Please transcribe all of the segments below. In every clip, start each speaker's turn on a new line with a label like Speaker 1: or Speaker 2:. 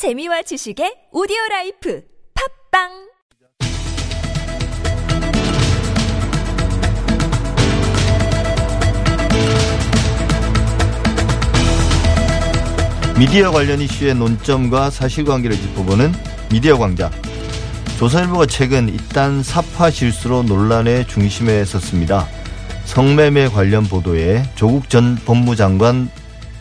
Speaker 1: 재미와 지식의 오디오 라이프 팟빵
Speaker 2: 미디어 관련 이슈의 논점과 사실관계를 짚어보는 미디어 광장. 조선일보가 최근 잇단 삽화 실수로 논란의 중심에 섰습니다. 성매매 관련 보도에 조국 전 법무장관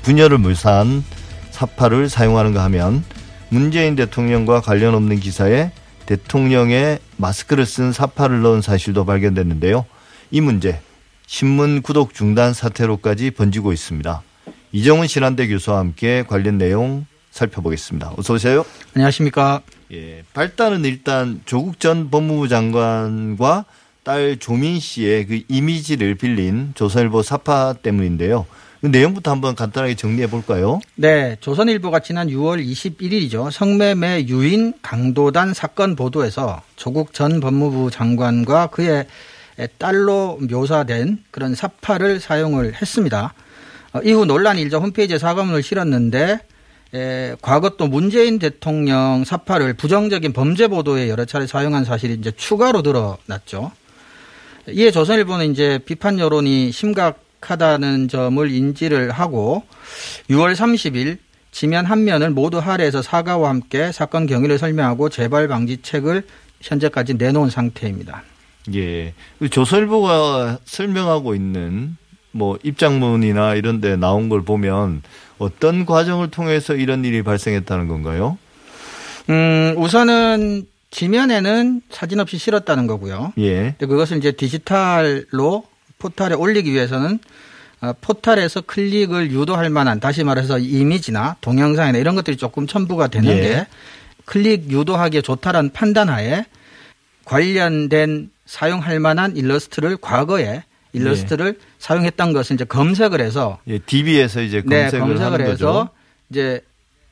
Speaker 2: 분열을 묘사한 사파를 사용하는가 하면 문재인 대통령과 관련 없는 기사에 대통령의 마스크를 쓴 사파를 넣은 사실도 발견됐는데요. 이 문제 신문 구독 중단 사태로까지 번지고 있습니다. 이정훈 신한대 교수와 함께 관련 내용 살펴보겠습니다. 어서 오세요.
Speaker 3: 안녕하십니까.
Speaker 2: 예, 발단은 일단 조국 전 법무부 장관과 딸 조민 씨의 그 이미지를 빌린 조선일보 사파 때문인데요. 그 내용부터 한번 간단하게 정리해 볼까요?
Speaker 3: 네, 조선일보가 지난 6월 21일이죠. 성매매 유인 강도단 사건 보도에서 조국 전 법무부 장관과 그의 딸로 묘사된 그런 사파를 사용을 했습니다. 어, 이후 논란이 일자 홈페이지에 사과문을 실었는데 에, 과거 또 문재인 대통령 사파를 부정적인 범죄 보도에 여러 차례 사용한 사실이 이제 추가로 드러났죠. 이에 조선일보는 이제 비판 여론이 심각 하다는 점을 인지를 하고 6월 30일 지면 한 면을 모두 할애해서 사과와 함께 사건 경위를 설명하고 재발 방지책을 현재까지 내놓은 상태입니다.
Speaker 2: 예. 조선일보가 설명하고 있는 뭐 입장문이나 이런 데 나온 걸 보면 어떤 과정을 통해서 이런 일이 발생했다는 건가요?
Speaker 3: 음, 우선은 지면에는 사진 없이 실었다는 거고요.
Speaker 2: 예.
Speaker 3: 근데 그것을 이제 디지털로 포탈에 올리기 위해서는 어, 포탈에서 클릭을 유도할 만한 다시 말해서 이미지나 동영상이나 이런 것들이 조금 첨부가 되는
Speaker 2: 예.
Speaker 3: 게 클릭 유도하기에 좋다라는 판단하에 관련된 사용할 만한 일러스트를 과거에 일러스트를 사용했던 것을 이제 검색을 해서
Speaker 2: 예, DB에서 이제
Speaker 3: 네,
Speaker 2: 검색을,
Speaker 3: 검색을
Speaker 2: 하는
Speaker 3: 해서
Speaker 2: 거죠.
Speaker 3: 이제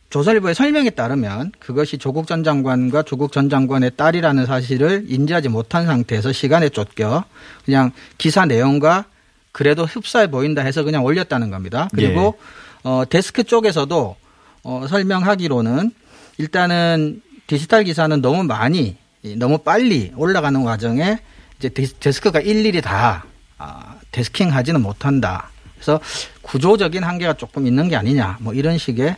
Speaker 3: 조선일보의 설명에 따르면 그것이 조국 전 장관과 조국 전 장관의 딸이라는 사실을 인지하지 못한 상태에서 시간에 쫓겨 그냥 기사 내용과 그래도 흡사해 보인다 해서 그냥 올렸다는 겁니다. 그리고
Speaker 2: 예.
Speaker 3: 어, 데스크 쪽에서도 어, 설명하기로는 일단은 디지털 기사는 너무 많이 너무 빨리 올라가는 과정에 이제 데스- 데스크가 일일이 다 아, 데스킹 하지는 못한다. 그래서 구조적인 한계가 조금 있는 게 아니냐. 뭐 이런 식의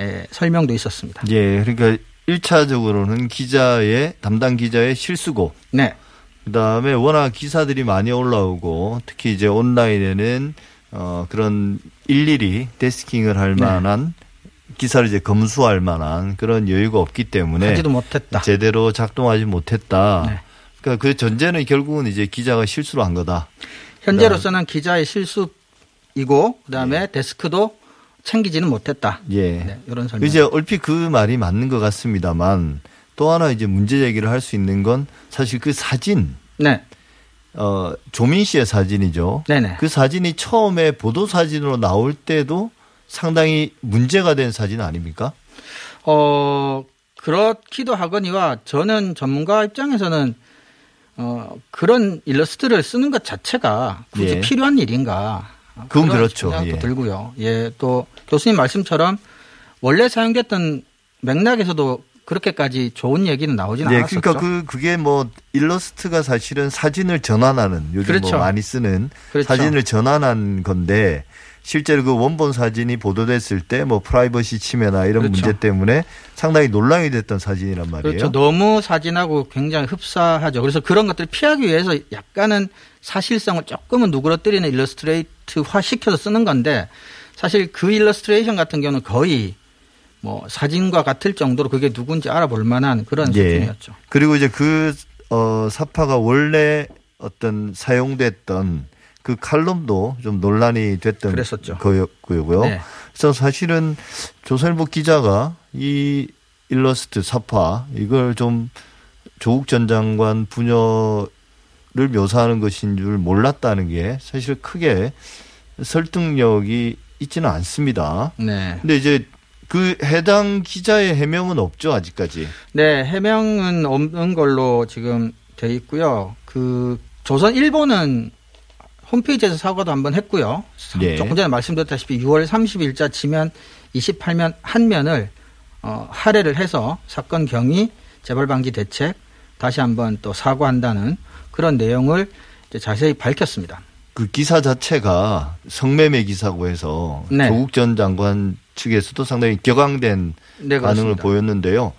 Speaker 3: 에, 설명도 있었습니다.
Speaker 2: 예. 그러니까 1차적으로는 기자의 담당 기자의 실수고
Speaker 3: 네.
Speaker 2: 그다음에 워낙 기사들이 많이 올라오고 특히 이제 온라인에는 어 그런 일일이 데스킹을 할
Speaker 3: 네.
Speaker 2: 만한 기사를 이제 검수할 만한 그런 여유가 없기 때문에
Speaker 3: 하지도 못했다.
Speaker 2: 제대로 작동하지 못했다.
Speaker 3: 네.
Speaker 2: 그러니까 그 전제는 결국은 이제 기자가 실수로 한 거다.
Speaker 3: 현재로서는 기자의 실수이고 그다음에 데스크도 챙기지는 못했다.
Speaker 2: 예.
Speaker 3: 네, 이런 설명.
Speaker 2: 이제 얼핏 그 말이 맞는 것 같습니다만 또 하나 이제 문제 제기를 할 수 있는 건 사실 그 사진
Speaker 3: 네.
Speaker 2: 어 조민 씨의 사진이죠.
Speaker 3: 네네.
Speaker 2: 그 사진이 처음에 보도 사진으로 나올 때도 상당히 문제가 된 사진 아닙니까?
Speaker 3: 어, 그렇기도 하거니와 저는 전문가 입장에서는 어, 그런 일러스트를 쓰는 것 자체가 굳이
Speaker 2: 예.
Speaker 3: 필요한 일인가.
Speaker 2: 그건
Speaker 3: 그런
Speaker 2: 그렇죠.
Speaker 3: 생각도
Speaker 2: 예.
Speaker 3: 들고요. 예, 또 교수님 말씀처럼 원래 사용됐던 맥락에서도 그렇게까지 좋은 얘기는 나오진
Speaker 2: 네,
Speaker 3: 않았었죠.
Speaker 2: 그러니까 그 그게 뭐 일러스트가 사실은 사진을 전환하는 요즘
Speaker 3: 그렇죠.
Speaker 2: 뭐 많이 쓰는
Speaker 3: 그렇죠.
Speaker 2: 사진을 전환한 건데 실제로 그 원본 사진이 보도됐을 때 뭐 프라이버시 침해나 이런
Speaker 3: 그렇죠.
Speaker 2: 문제 때문에 상당히 논란이 됐던 사진이란 말이에요.
Speaker 3: 그렇죠. 너무 사진하고 굉장히 흡사하죠. 그래서 그런 것들을 피하기 위해서 약간은 사실성을 조금은 누그러뜨리는 일러스트레이트화 시켜서 쓰는 건데 사실 그 일러스트레이션 같은 경우는 거의 뭐 사진과 같을 정도로 그게 누군지 알아볼 만한 그런
Speaker 2: 예.
Speaker 3: 수준이었죠.
Speaker 2: 그리고 이제 그 어, 삽화가 원래 어떤 사용됐던 그 칼럼도 좀 논란이 됐던
Speaker 3: 그랬었죠.
Speaker 2: 거였고요.
Speaker 3: 네.
Speaker 2: 그래서 사실은 조선일보 기자가 이 일러스트 삽화 이걸 좀 조국 전 장관 부녀를 묘사하는 것인 줄 몰랐다는 게 사실 크게 설득력이 있지는 않습니다.
Speaker 3: 네.
Speaker 2: 근데 이제 그 해당 기자의 해명은 없죠 아직까지.
Speaker 3: 네, 해명은 없는 걸로 지금 돼 있고요. 그 조선 일보는 홈페이지에서 사과도 한번 했고요.
Speaker 2: 예.
Speaker 3: 조금 전에 말씀드렸다시피 6월 30일자 지면 28면 한 면을 어, 할애를 해서 사건 경위, 재발 방지 대책 다시 한번 또 사과한다는 그런 내용을 이제 자세히 밝혔습니다.
Speaker 2: 그 기사 자체가 성매매 기사고 해서
Speaker 3: 네.
Speaker 2: 조국 전 장관 측에서도 상당히 격앙된
Speaker 3: 네,
Speaker 2: 반응을. 보였는데요.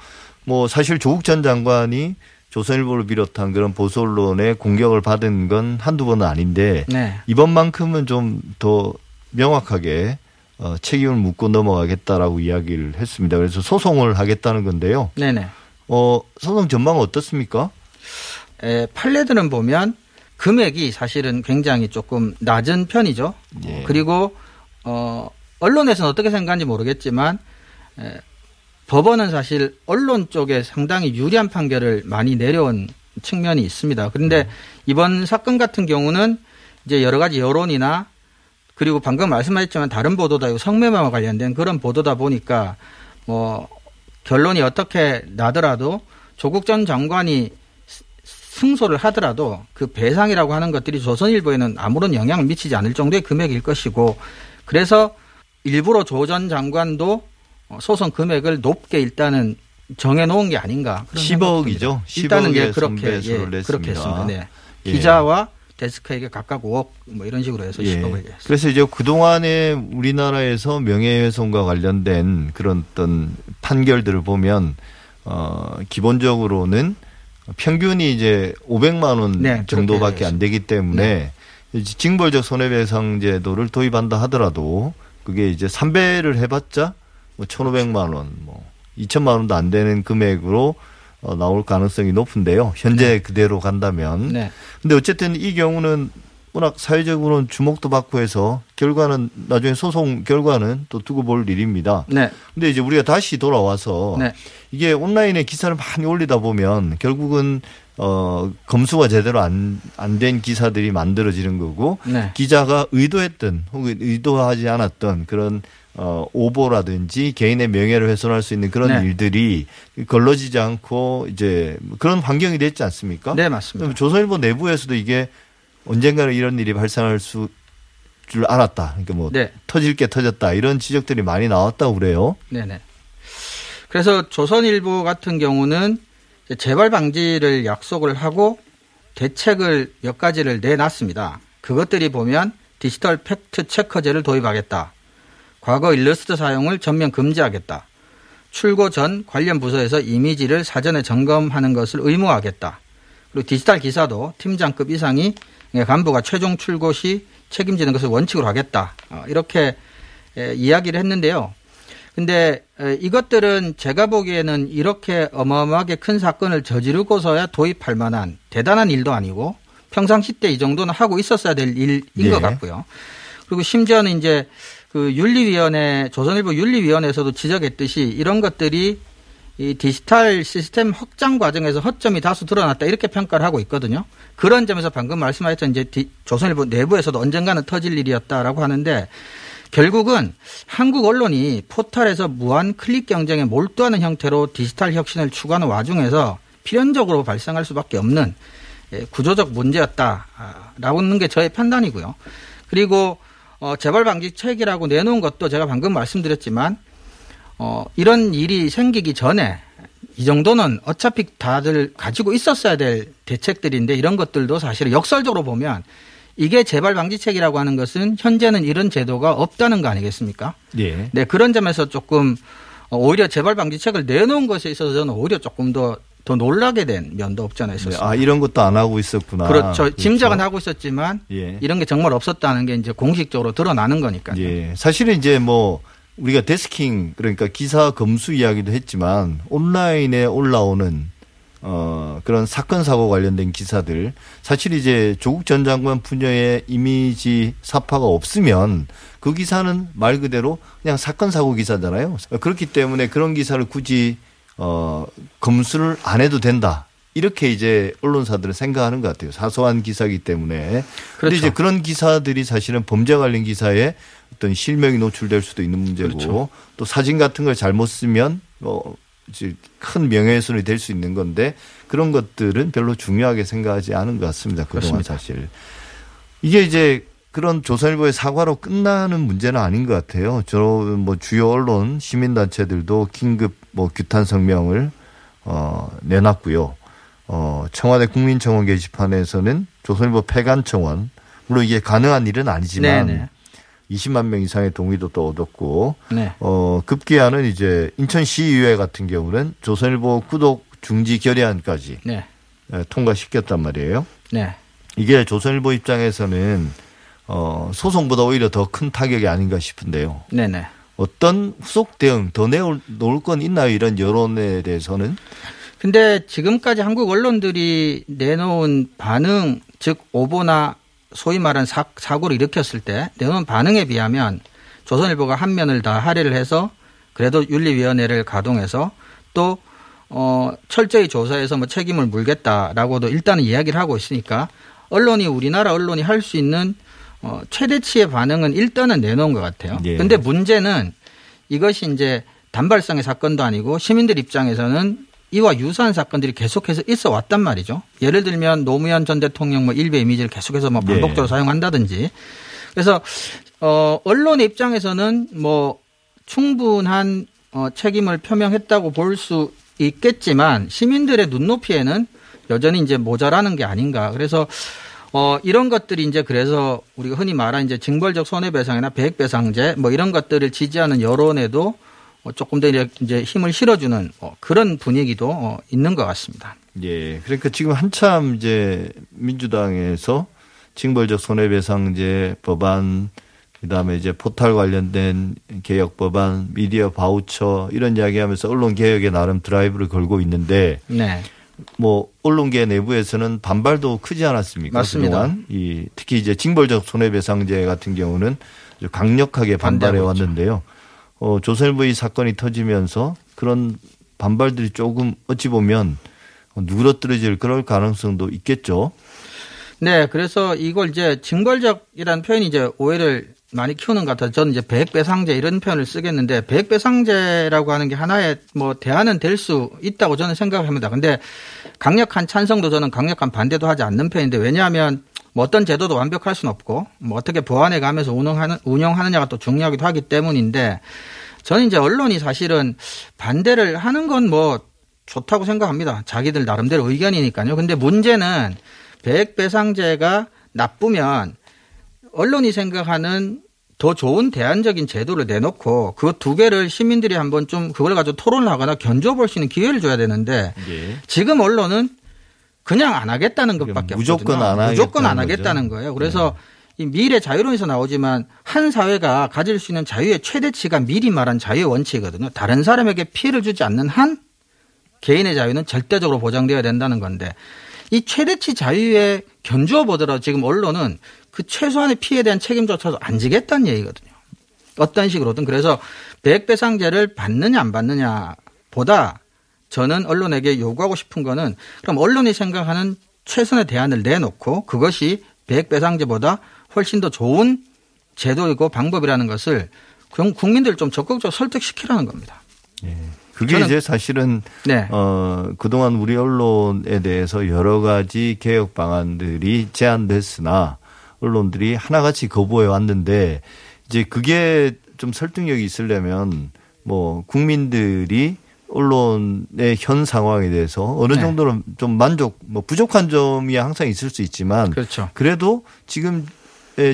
Speaker 2: 뭐 사실 조국 전 장관이 조선일보를 비롯한 그런 보수 언론의 공격을 받은 건 한두 번은 아닌데
Speaker 3: 네.
Speaker 2: 이번만큼은 좀 더 명확하게 어, 책임을 묻고 넘어가겠다라고 이야기를 했습니다. 그래서 소송을 하겠다는 건데요.
Speaker 3: 네네.
Speaker 2: 어, 소송 전망은 어떻습니까?
Speaker 3: 에, 판례들은 보면 금액이 사실은 굉장히 조금 낮은 편이죠.
Speaker 2: 예.
Speaker 3: 그리고 어, 언론에서는 어떻게 생각하는지 모르겠지만 에, 법원은 사실 언론 쪽에 상당히 유리한 판결을 많이 내려온 측면이 있습니다. 그런데 이번 사건 같은 경우는 이제 여러 가지 여론이나 그리고 방금 말씀하셨지만 다른 보도다 이거 성매매와 관련된 그런 보도다 보니까 뭐 결론이 어떻게 나더라도 조국 전 장관이 스- 승소를 하더라도 그 배상이라고 하는 것들이 조선일보에는 아무런 영향을 미치지 않을 정도의 금액일 것이고 그래서 일부러 조 전 장관도 어, 소송 금액을 높게 일단은 정해놓은 게 아닌가. 그런
Speaker 2: 10억이죠.
Speaker 3: 생각입니다. 일단은
Speaker 2: 10억의
Speaker 3: 예, 그렇게 예,
Speaker 2: 냈습니다.
Speaker 3: 그렇게 했습니다. 네.
Speaker 2: 예.
Speaker 3: 기자와 데스크에게 각각 5억 뭐 이런 식으로 해서
Speaker 2: 예.
Speaker 3: 10억을 냈습니다.
Speaker 2: 그래서 이제 그동안에 우리나라에서 명예훼손과 관련된 그런 어떤 판결들을 보면 어 기본적으로는 평균이 이제 500만 원
Speaker 3: 네,
Speaker 2: 정도밖에 안 되기 때문에 이제 징벌적 손해배상 제도를 도입한다 하더라도 그게 이제 3배를 해봤자 뭐 1,500만 원, 뭐 2천만 원도 안 되는 금액으로 어, 나올 가능성이 높은데요. 현재 그대로 간다면
Speaker 3: 네.
Speaker 2: 근데 어쨌든 이 경우는 워낙 사회적으로는 주목도 받고 해서 결과는 나중에 소송 결과는 또 두고 볼 일입니다.
Speaker 3: 네.
Speaker 2: 근데 이제 우리가 다시 돌아와서
Speaker 3: 네.
Speaker 2: 이게 온라인에 기사를 많이 올리다 보면 결국은 어 검수가 제대로 안 안 된 기사들이 만들어지는 거고
Speaker 3: 네.
Speaker 2: 기자가 의도했던 혹은 의도하지 않았던 그런 어 오보라든지 개인의 명예를 훼손할 수 있는 그런
Speaker 3: 네.
Speaker 2: 일들이 걸러지지 않고 이제 그런 환경이 됐지 않습니까?
Speaker 3: 네, 맞습니다.
Speaker 2: 조선일보 내부에서도 이게 언젠가는 이런 일이 발생할 수 줄 알았다. 그러니까 뭐
Speaker 3: 네.
Speaker 2: 터질 게 터졌다 이런 지적들이 많이 나왔다고 그래요.
Speaker 3: 네 네. 그래서 조선일보 같은 경우는 재발 방지를 약속을 하고 대책을 몇 가지를 내놨습니다. 그것들이 보면 디지털 팩트 체커제를 도입하겠다. 과거 일러스트 사용을 전면 금지하겠다. 출고 전 관련 부서에서 이미지를 사전에 점검하는 것을 의무화하겠다. 그리고 디지털 기사도 팀장급 이상이 간부가 최종 출고 시 책임지는 것을 원칙으로 하겠다. 어, 이렇게 에, 이야기를 했는데요. 근데 에, 이것들은 제가 보기에는 이렇게 어마어마하게 큰 사건을 저지르고서야 도입할 만한 대단한 일도 아니고 평상시 때 이 정도는 하고 있었어야 될 일인
Speaker 2: 네.
Speaker 3: 것 같고요. 그리고 심지어는 이제 그 윤리위원회 조선일보 윤리위원회에서도 지적했듯이 이런 것들이 이 디지털 시스템 확장 과정에서 허점이 다수 드러났다 이렇게 평가를 하고 있거든요. 그런 점에서 방금 말씀하셨던 이제 디- 조선일보 내부에서도 언젠가는 터질 일이었다라고 하는데 결국은 한국 언론이 포털에서 무한 클릭 경쟁에 몰두하는 형태로 디지털 혁신을 추구하는 와중에서 필연적으로 발생할 수밖에 없는 예, 구조적 문제였다라고 하는 게 저의 판단이고요. 그리고 어, 재발 방지책이라고 내놓은 것도 제가 방금 말씀드렸지만 어, 이런 일이 생기기 전에 이 정도는 어차피 다들 가지고 있었어야 될 대책들인데 이런 것들도 사실 역설적으로 보면 이게 재발 방지책이라고 하는 것은 현재는 이런 제도가 없다는 거 아니겠습니까?
Speaker 2: 예.
Speaker 3: 네, 그런 점에서 조금 어, 오히려 재발 방지책을 내놓은 것에 있어서 저는 오히려 조금 더, 더 놀라게 된 면도 없지 않아
Speaker 2: 네,
Speaker 3: 있었습니다.
Speaker 2: 아 이런 것도 안 하고 있었구나.
Speaker 3: 그렇죠. 짐작은 하고 있었지만
Speaker 2: 예.
Speaker 3: 이런 게 정말 없었다는 게 이제 공식적으로 드러나는 거니까요.
Speaker 2: 예. 사실은 이제 뭐 우리가 데스킹 그러니까 기사 검수 이야기도 했지만 온라인에 올라오는 어 그런 사건 사고 관련된 기사들 사실 이제 조국 전 장관 부녀의 이미지 사파가 없으면 그 기사는 말 그대로 그냥 사건 사고 기사잖아요. 그렇기 때문에 그런 기사를 굳이 어 검수를 안 해도 된다. 이렇게 이제 언론사들은 생각하는 것 같아요. 사소한 기사이기 때문에. 그런데
Speaker 3: 그렇죠.
Speaker 2: 이제 그런 기사들이 사실은 범죄 관련 기사에 어떤 실명이 노출될 수도 있는 문제고
Speaker 3: 그렇죠.
Speaker 2: 또 사진 같은 걸 잘못 쓰면 뭐 이제 큰 명예훼손이 될 수 있는 건데 그런 것들은 별로 중요하게 생각하지 않은 것 같습니다. 그동안
Speaker 3: 그렇습니다.
Speaker 2: 사실. 이게 이제 그런 조선일보의 사과로 끝나는 문제는 아닌 것 같아요. 저 뭐 주요 언론 시민단체들도 긴급 뭐 규탄 성명을 어, 내놨고요. 어, 청와대 국민청원 게시판에서는 조선일보 폐간 청원 물론 이게 가능한 일은 아니지만
Speaker 3: 네네.
Speaker 2: 20만 명 이상의 동의도 또 얻었고
Speaker 3: 네.
Speaker 2: 어, 급기야는 이제 인천시의회 같은 경우는 조선일보 구독 중지 결의안까지
Speaker 3: 네.
Speaker 2: 에, 통과시켰단 말이에요.
Speaker 3: 네.
Speaker 2: 이게 조선일보 입장에서는 어, 소송보다 오히려 더 큰 타격이 아닌가 싶은데요.
Speaker 3: 네네.
Speaker 2: 어떤 후속 대응 더 내올 놓을 건 있나요? 이런 여론에 대해서는
Speaker 3: 근데 지금까지 한국 언론들이 내놓은 반응, 즉 오보나 소위 말하는 사, 사고를 일으켰을 때 내놓은 반응에 비하면 조선일보가 한 면을 다 할애를 해서 그래도 윤리위원회를 가동해서 또 어, 철저히 조사해서 뭐 책임을 물겠다라고도 일단은 이야기를 하고 있으니까 언론이 우리나라 언론이 할 수 있는 어, 최대치의 반응은 일단은 내놓은 것 같아요.
Speaker 2: 예.
Speaker 3: 근데 문제는 이것이 이제 단발성의 사건도 아니고 시민들 입장에서는 이와 유사한 사건들이 계속해서 있어 왔단 말이죠. 예를 들면 노무현 전 대통령 뭐 일베 이미지를 계속해서 뭐 반복적으로
Speaker 2: 예.
Speaker 3: 사용한다든지. 그래서 어 언론의 입장에서는 뭐 충분한 어 책임을 표명했다고 볼 수 있겠지만 시민들의 눈높이에는 여전히 이제 모자라는 게 아닌가. 그래서 어 이런 것들이 이제 그래서 우리가 흔히 말하는 이제 징벌적 손해배상이나 배액배상제 뭐 이런 것들을 지지하는 여론에도 어, 조금 더 이제 힘을 실어주는 어, 그런 분위기도 어, 있는 것 같습니다.
Speaker 2: 예. 그러니까 지금 한참 이제 민주당에서 징벌적 손해배상제 법안 그다음에 이제 포탈 관련된 개혁 법안, 미디어 바우처 이런 이야기하면서 언론 개혁에 나름 드라이브를 걸고 있는데
Speaker 3: 네.
Speaker 2: 뭐 언론계 내부에서는 반발도 크지 않았습니까?
Speaker 3: 맞습니다.
Speaker 2: 그동안 이 특히 이제 징벌적 손해배상제 같은 경우는 강력하게 반발해. 왔는데요. 어, 조선일보 이 사건이 터지면서 그런 반발들이 조금 어찌 보면 누그러뜨려질 그럴 가능성도 있겠죠.
Speaker 3: 네, 그래서 이걸 이제 징벌적이라는 표현이 이제 오해를 많이 키우는 것 같아서 저는 이제 배액배상제 이런 표현을 쓰겠는데 배액배상제라고 하는 게 하나의 뭐 대안은 될 수 있다고 저는 생각을 합니다. 근데 강력한 찬성도 저는 강력한 반대도 하지 않는 편인데 왜냐하면 뭐 어떤 제도도 완벽할 수는 없고 뭐 어떻게 보완해 가면서 운영하는 운영하느냐가 또 중요하기도 하기 때문인데 저는 이제 언론이 사실은 반대를 하는 건 뭐 좋다고 생각합니다. 자기들 나름대로 의견이니까요. 근데 문제는 배액배상제가 나쁘면 언론이 생각하는 더 좋은 대안적인 제도를 내놓고 그 두 개를 시민들이 한번 좀 그걸 가지고 토론을 하거나 견줘볼 수 있는 기회를 줘야 되는데
Speaker 2: 예.
Speaker 3: 지금 언론은 그냥 안 하겠다는 것밖에
Speaker 2: 무조건
Speaker 3: 없거든요.
Speaker 2: 안
Speaker 3: 무조건 안
Speaker 2: 하겠다는
Speaker 3: 하겠다는 거예요. 그래서 이 미래 자유론에서 나오지만 한 사회가 가질 수 있는 자유의 최대치가 미리 말한 자유의 원칙이거든요. 다른 사람에게 피해를 주지 않는 한 개인의 자유는 절대적으로 보장되어야 된다는 건데 이 최대치 자유에 견주어 보더라도 지금 언론은 그 최소한의 피해에 대한 책임조차도 안 지겠다는 얘기거든요. 어떤 식으로든 그래서 배액배상제를 받느냐 안 받느냐 보다 저는 언론에게 요구하고 싶은 거는 그럼 언론이 생각하는 최선의 대안을 내놓고 그것이 배액배상제보다 훨씬 더 좋은 제도이고 방법이라는 것을 그럼 국민들 좀 적극적으로 설득시키라는 겁니다.
Speaker 2: 그게
Speaker 3: 저는-
Speaker 2: 이제 사실은
Speaker 3: 네.
Speaker 2: 어 그동안 우리 언론에 대해서 여러 가지 개혁 방안들이 제안됐으나 언론들이 하나같이 거부해 왔는데 이제 그게 좀 설득력이 있으려면 뭐 국민들이 언론의 현 상황에 대해서 어느
Speaker 3: 네.
Speaker 2: 정도는 좀 만족 뭐 부족한 점이 항상 있을 수 있지만
Speaker 3: 그렇죠.
Speaker 2: 그래도 지금의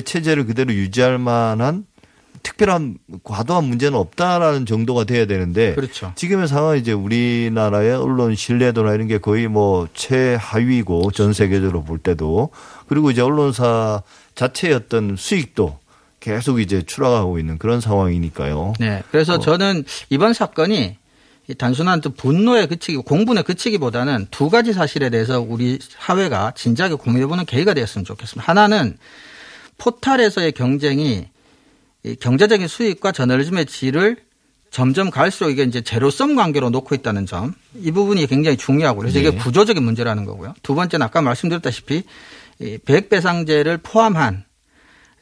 Speaker 2: 체제를 그대로 유지할 만한 특별한 과도한 문제는 없다라는 정도가 돼야 되는데
Speaker 3: 그렇죠.
Speaker 2: 지금의 상황은 이제 우리나라의 언론 신뢰도나 이런 게 거의 뭐 최하위고 전 세계적으로 볼 때도 그리고 이제 언론사 자체의 어떤 수익도 계속 이제 추락하고 있는 그런 상황이니까요.
Speaker 3: 네. 그래서 저는 이번 사건이 이 단순한 또 분노에 그치기, 공분에 그치기보다는 두 가지 사실에 대해서 우리 사회가 진지하게 고민해보는 계기가 되었으면 좋겠습니다. 하나는 포탈에서의 경쟁이 이 경제적인 수익과 저널리즘의 질을 점점 갈수록 이게 이제 제로섬 관계로 놓고 있다는 점. 이 부분이 굉장히 중요하고 그래서 이게
Speaker 2: 네.
Speaker 3: 구조적인 문제라는 거고요. 두 번째는 아까 말씀드렸다시피 이 배액배상제를 포함한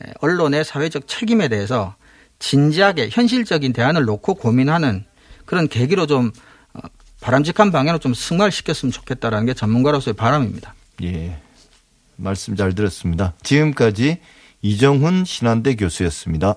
Speaker 3: 에, 언론의 사회적 책임에 대해서 진지하게 현실적인 대안을 놓고 고민하는 그런 계기로 좀 어, 바람직한 방향으로 좀 승화시켰으면 좋겠다라는 게 전문가로서의 바람입니다.
Speaker 2: 예. 말씀 잘 들었습니다. 지금까지 이정훈 신한대 교수였습니다.